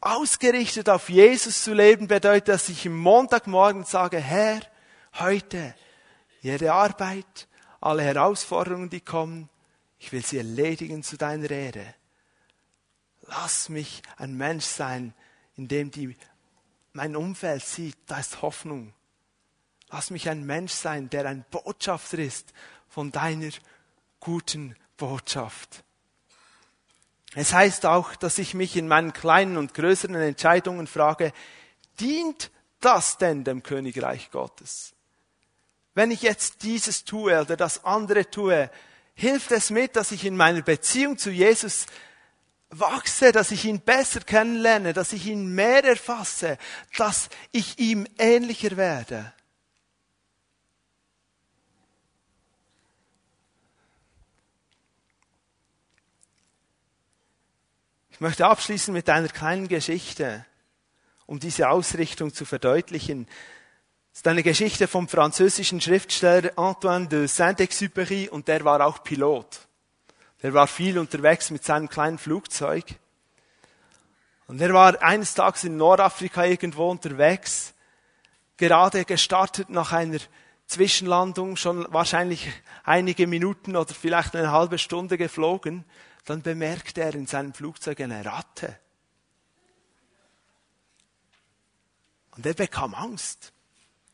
ausgerichtet auf Jesus zu leben bedeutet, dass ich im Montagmorgen sage, Herr, heute jede Arbeit, alle Herausforderungen, die kommen, ich will sie erledigen zu deiner Ehre. Lass mich ein Mensch sein, in dem die, mein Umfeld sieht, da ist Hoffnung. Lass mich ein Mensch sein, der ein Botschafter ist von deiner guten Botschaft. Es heißt auch, dass ich mich in meinen kleinen und größeren Entscheidungen frage, dient das denn dem Königreich Gottes? Wenn ich jetzt dieses tue oder das andere tue, hilft es mit, dass ich in meiner Beziehung zu Jesus wachse, dass ich ihn besser kennenlerne, dass ich ihn mehr erfasse, dass ich ihm ähnlicher werde. Ich möchte abschließen mit einer kleinen Geschichte, um diese Ausrichtung zu verdeutlichen. Es ist eine Geschichte vom französischen Schriftsteller Antoine de Saint-Exupéry und der war auch Pilot. Der war viel unterwegs mit seinem kleinen Flugzeug. Und er war eines Tages in Nordafrika irgendwo unterwegs, gerade gestartet nach einer Zwischenlandung, schon wahrscheinlich einige Minuten oder vielleicht eine halbe Stunde geflogen dann bemerkte er in seinem Flugzeug eine Ratte. Und er bekam Angst.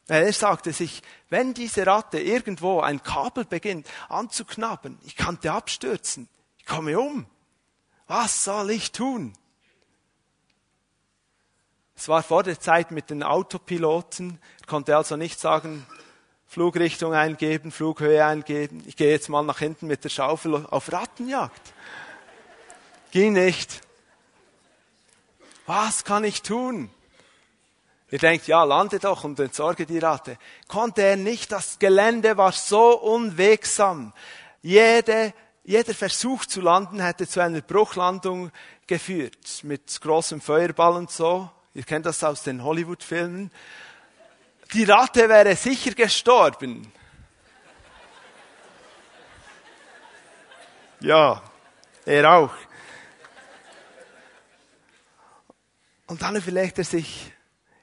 Er sagte sich, wenn diese Ratte irgendwo ein Kabel beginnt anzuknabbern, ich könnte abstürzen, ich komme um. Was soll ich tun? Es war vor der Zeit mit den Autopiloten, er konnte also nicht sagen, Flugrichtung eingeben, Flughöhe eingeben, ich gehe jetzt mal nach hinten mit der Schaufel auf Rattenjagd. Ging nicht. Was kann ich tun? Ihr denkt, ja, lande doch und entsorge die Ratte. Konnte er nicht, das Gelände war so unwegsam. Jede, jeder Versuch zu landen hätte zu einer Bruchlandung geführt, mit großem Feuerball und so. Ihr kennt das aus den Hollywood-Filmen. Die Ratte wäre sicher gestorben. Ja, er auch. Und dann überlegt er sich,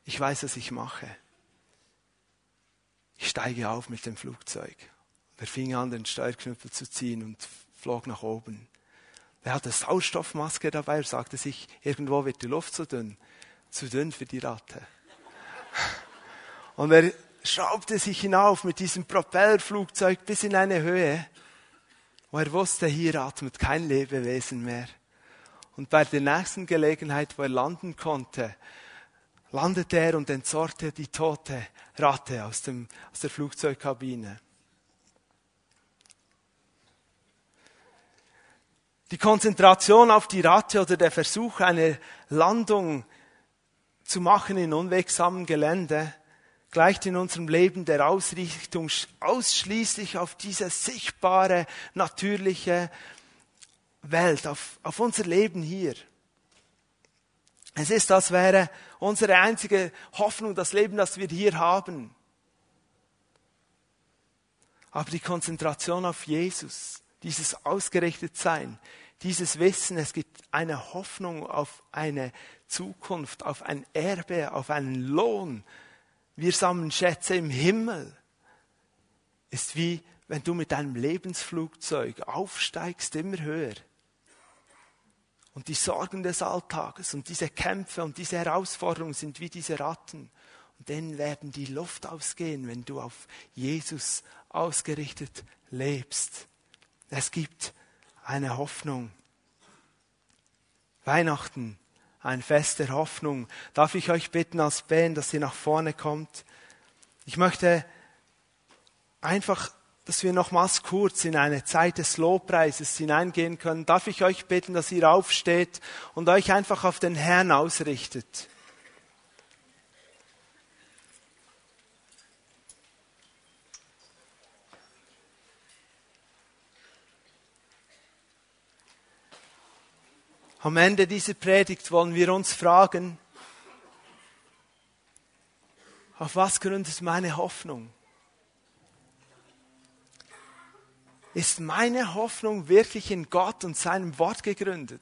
ich weiß, was ich mache. Ich steige auf mit dem Flugzeug. Er fing an, den Steuerknüppel zu ziehen und flog nach oben. Er hatte Sauerstoffmaske dabei. Er sagte sich, irgendwo wird die Luft zu dünn. Zu dünn für die Ratte. Und er schraubte sich hinauf mit diesem Propellerflugzeug bis in eine Höhe, wo er wusste, hier atmet kein Lebewesen mehr. Und bei der nächsten Gelegenheit, wo er landen konnte, landete er und entsorgte die tote Ratte aus, dem, aus der Flugzeugkabine. Die Konzentration auf die Ratte oder der Versuch, eine Landung zu machen in unwegsamem Gelände, gleicht in unserem Leben der Ausrichtung ausschließlich auf diese sichtbare, natürliche, Welt, auf, auf unser Leben hier. Es ist, als wäre unsere einzige Hoffnung das Leben, das wir hier haben. Aber die Konzentration auf Jesus, dieses Ausgerichtetsein, dieses Wissen, es gibt eine Hoffnung auf eine Zukunft, auf ein Erbe, auf einen Lohn. Wir sammeln Schätze im Himmel. Ist wie wenn du mit deinem Lebensflugzeug aufsteigst immer höher und die Sorgen des Alltages und diese Kämpfe und diese Herausforderungen sind wie diese Ratten. Und denen werden die Luft ausgehen, wenn du auf Jesus ausgerichtet lebst. Es gibt eine Hoffnung. Weihnachten, ein Fest der Hoffnung. Darf ich euch bitten als Band, dass ihr nach vorne kommt? Ich möchte einfach dass wir nochmals kurz in eine Zeit des Lobpreises hineingehen können, darf ich euch bitten, dass ihr aufsteht und euch einfach auf den Herrn ausrichtet. Am Ende dieser Predigt wollen wir uns fragen, auf was gründet meine Hoffnung? Ist meine Hoffnung wirklich in Gott und seinem Wort gegründet?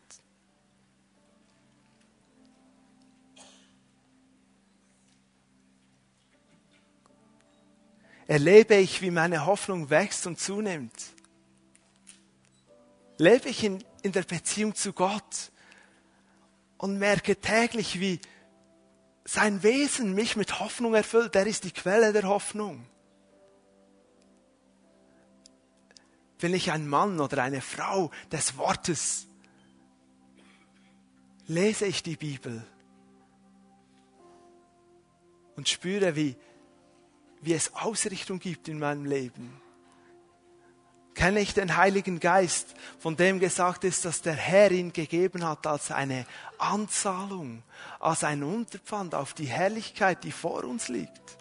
erlebe ich, wie meine Hoffnung wächst und zunimmt? Lebe ich in, in der Beziehung zu Gott und merke täglich, wie sein Wesen mich mit Hoffnung erfüllt. Er ist die Quelle der Hoffnung. Bin ich ein Mann oder eine Frau des Wortes? Lese ich die Bibel und spüre, wie, wie es Ausrichtung gibt in meinem Leben. Kenne ich den Heiligen Geist, von dem gesagt ist, dass der Herr ihn gegeben hat als eine Anzahlung, als ein Unterpfand auf die Herrlichkeit, die vor uns liegt.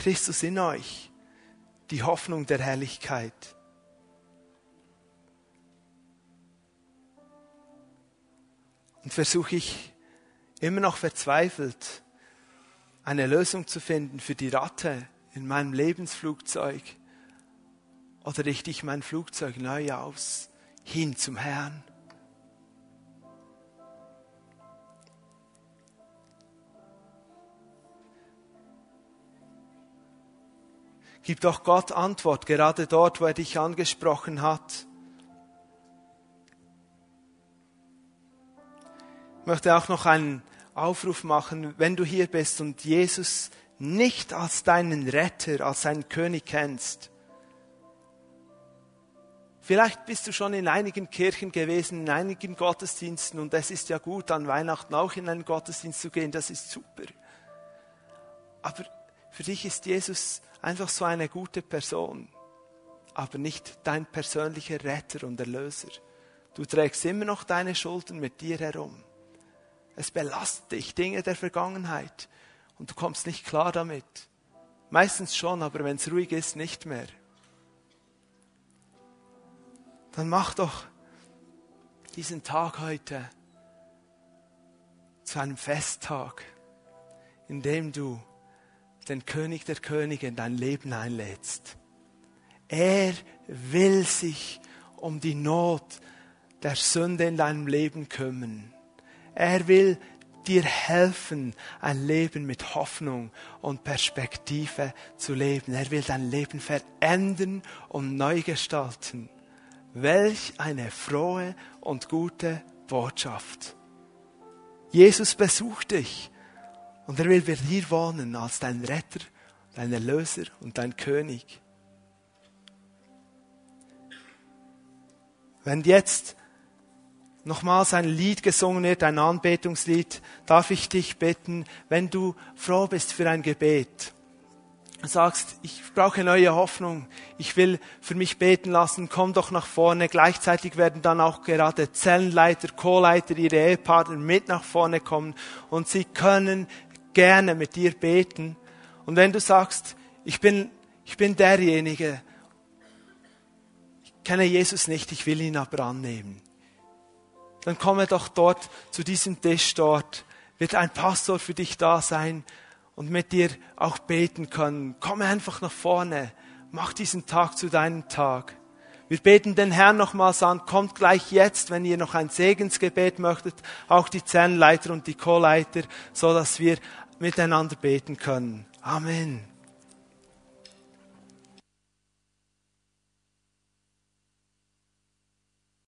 Christus in euch, die Hoffnung der Herrlichkeit. Und versuche ich immer noch verzweifelt eine Lösung zu finden für die Ratte in meinem Lebensflugzeug oder richte ich mein Flugzeug neu aus hin zum Herrn. Gib doch Gott Antwort, gerade dort, wo er dich angesprochen hat. Ich möchte auch noch einen Aufruf machen, wenn du hier bist und Jesus nicht als deinen Retter, als seinen König kennst. Vielleicht bist du schon in einigen Kirchen gewesen, in einigen Gottesdiensten und es ist ja gut, an Weihnachten auch in einen Gottesdienst zu gehen, das ist super. Aber für dich ist Jesus einfach so eine gute Person, aber nicht dein persönlicher Retter und Erlöser. Du trägst immer noch deine Schulden mit dir herum. Es belastet dich, Dinge der Vergangenheit, und du kommst nicht klar damit. Meistens schon, aber wenn es ruhig ist, nicht mehr. Dann mach doch diesen Tag heute zu einem Festtag, in dem du den König der Könige in dein Leben einlädst. Er will sich um die Not der Sünde in deinem Leben kümmern. Er will dir helfen, ein Leben mit Hoffnung und Perspektive zu leben. Er will dein Leben verändern und neu gestalten. Welch eine frohe und gute Botschaft. Jesus besucht dich und er will bei dir wohnen als dein Retter, dein Erlöser und dein König. Wenn jetzt nochmals ein Lied gesungen wird, ein Anbetungslied, darf ich dich bitten, wenn du froh bist für ein Gebet, sagst, ich brauche neue Hoffnung, ich will für mich beten lassen, komm doch nach vorne. Gleichzeitig werden dann auch gerade Zellenleiter, Co-Leiter, ihre Ehepartner mit nach vorne kommen und sie können gerne mit dir beten. Und wenn du sagst, ich bin, ich bin derjenige, ich kenne Jesus nicht, ich will ihn aber annehmen, dann komme doch dort zu diesem Tisch dort, wird ein Pastor für dich da sein und mit dir auch beten können. Komme einfach nach vorne, mach diesen Tag zu deinem Tag. Wir beten den Herrn nochmals an, kommt gleich jetzt, wenn ihr noch ein Segensgebet möchtet, auch die Zellenleiter und die Co-Leiter, so dass wir miteinander beten können. Amen.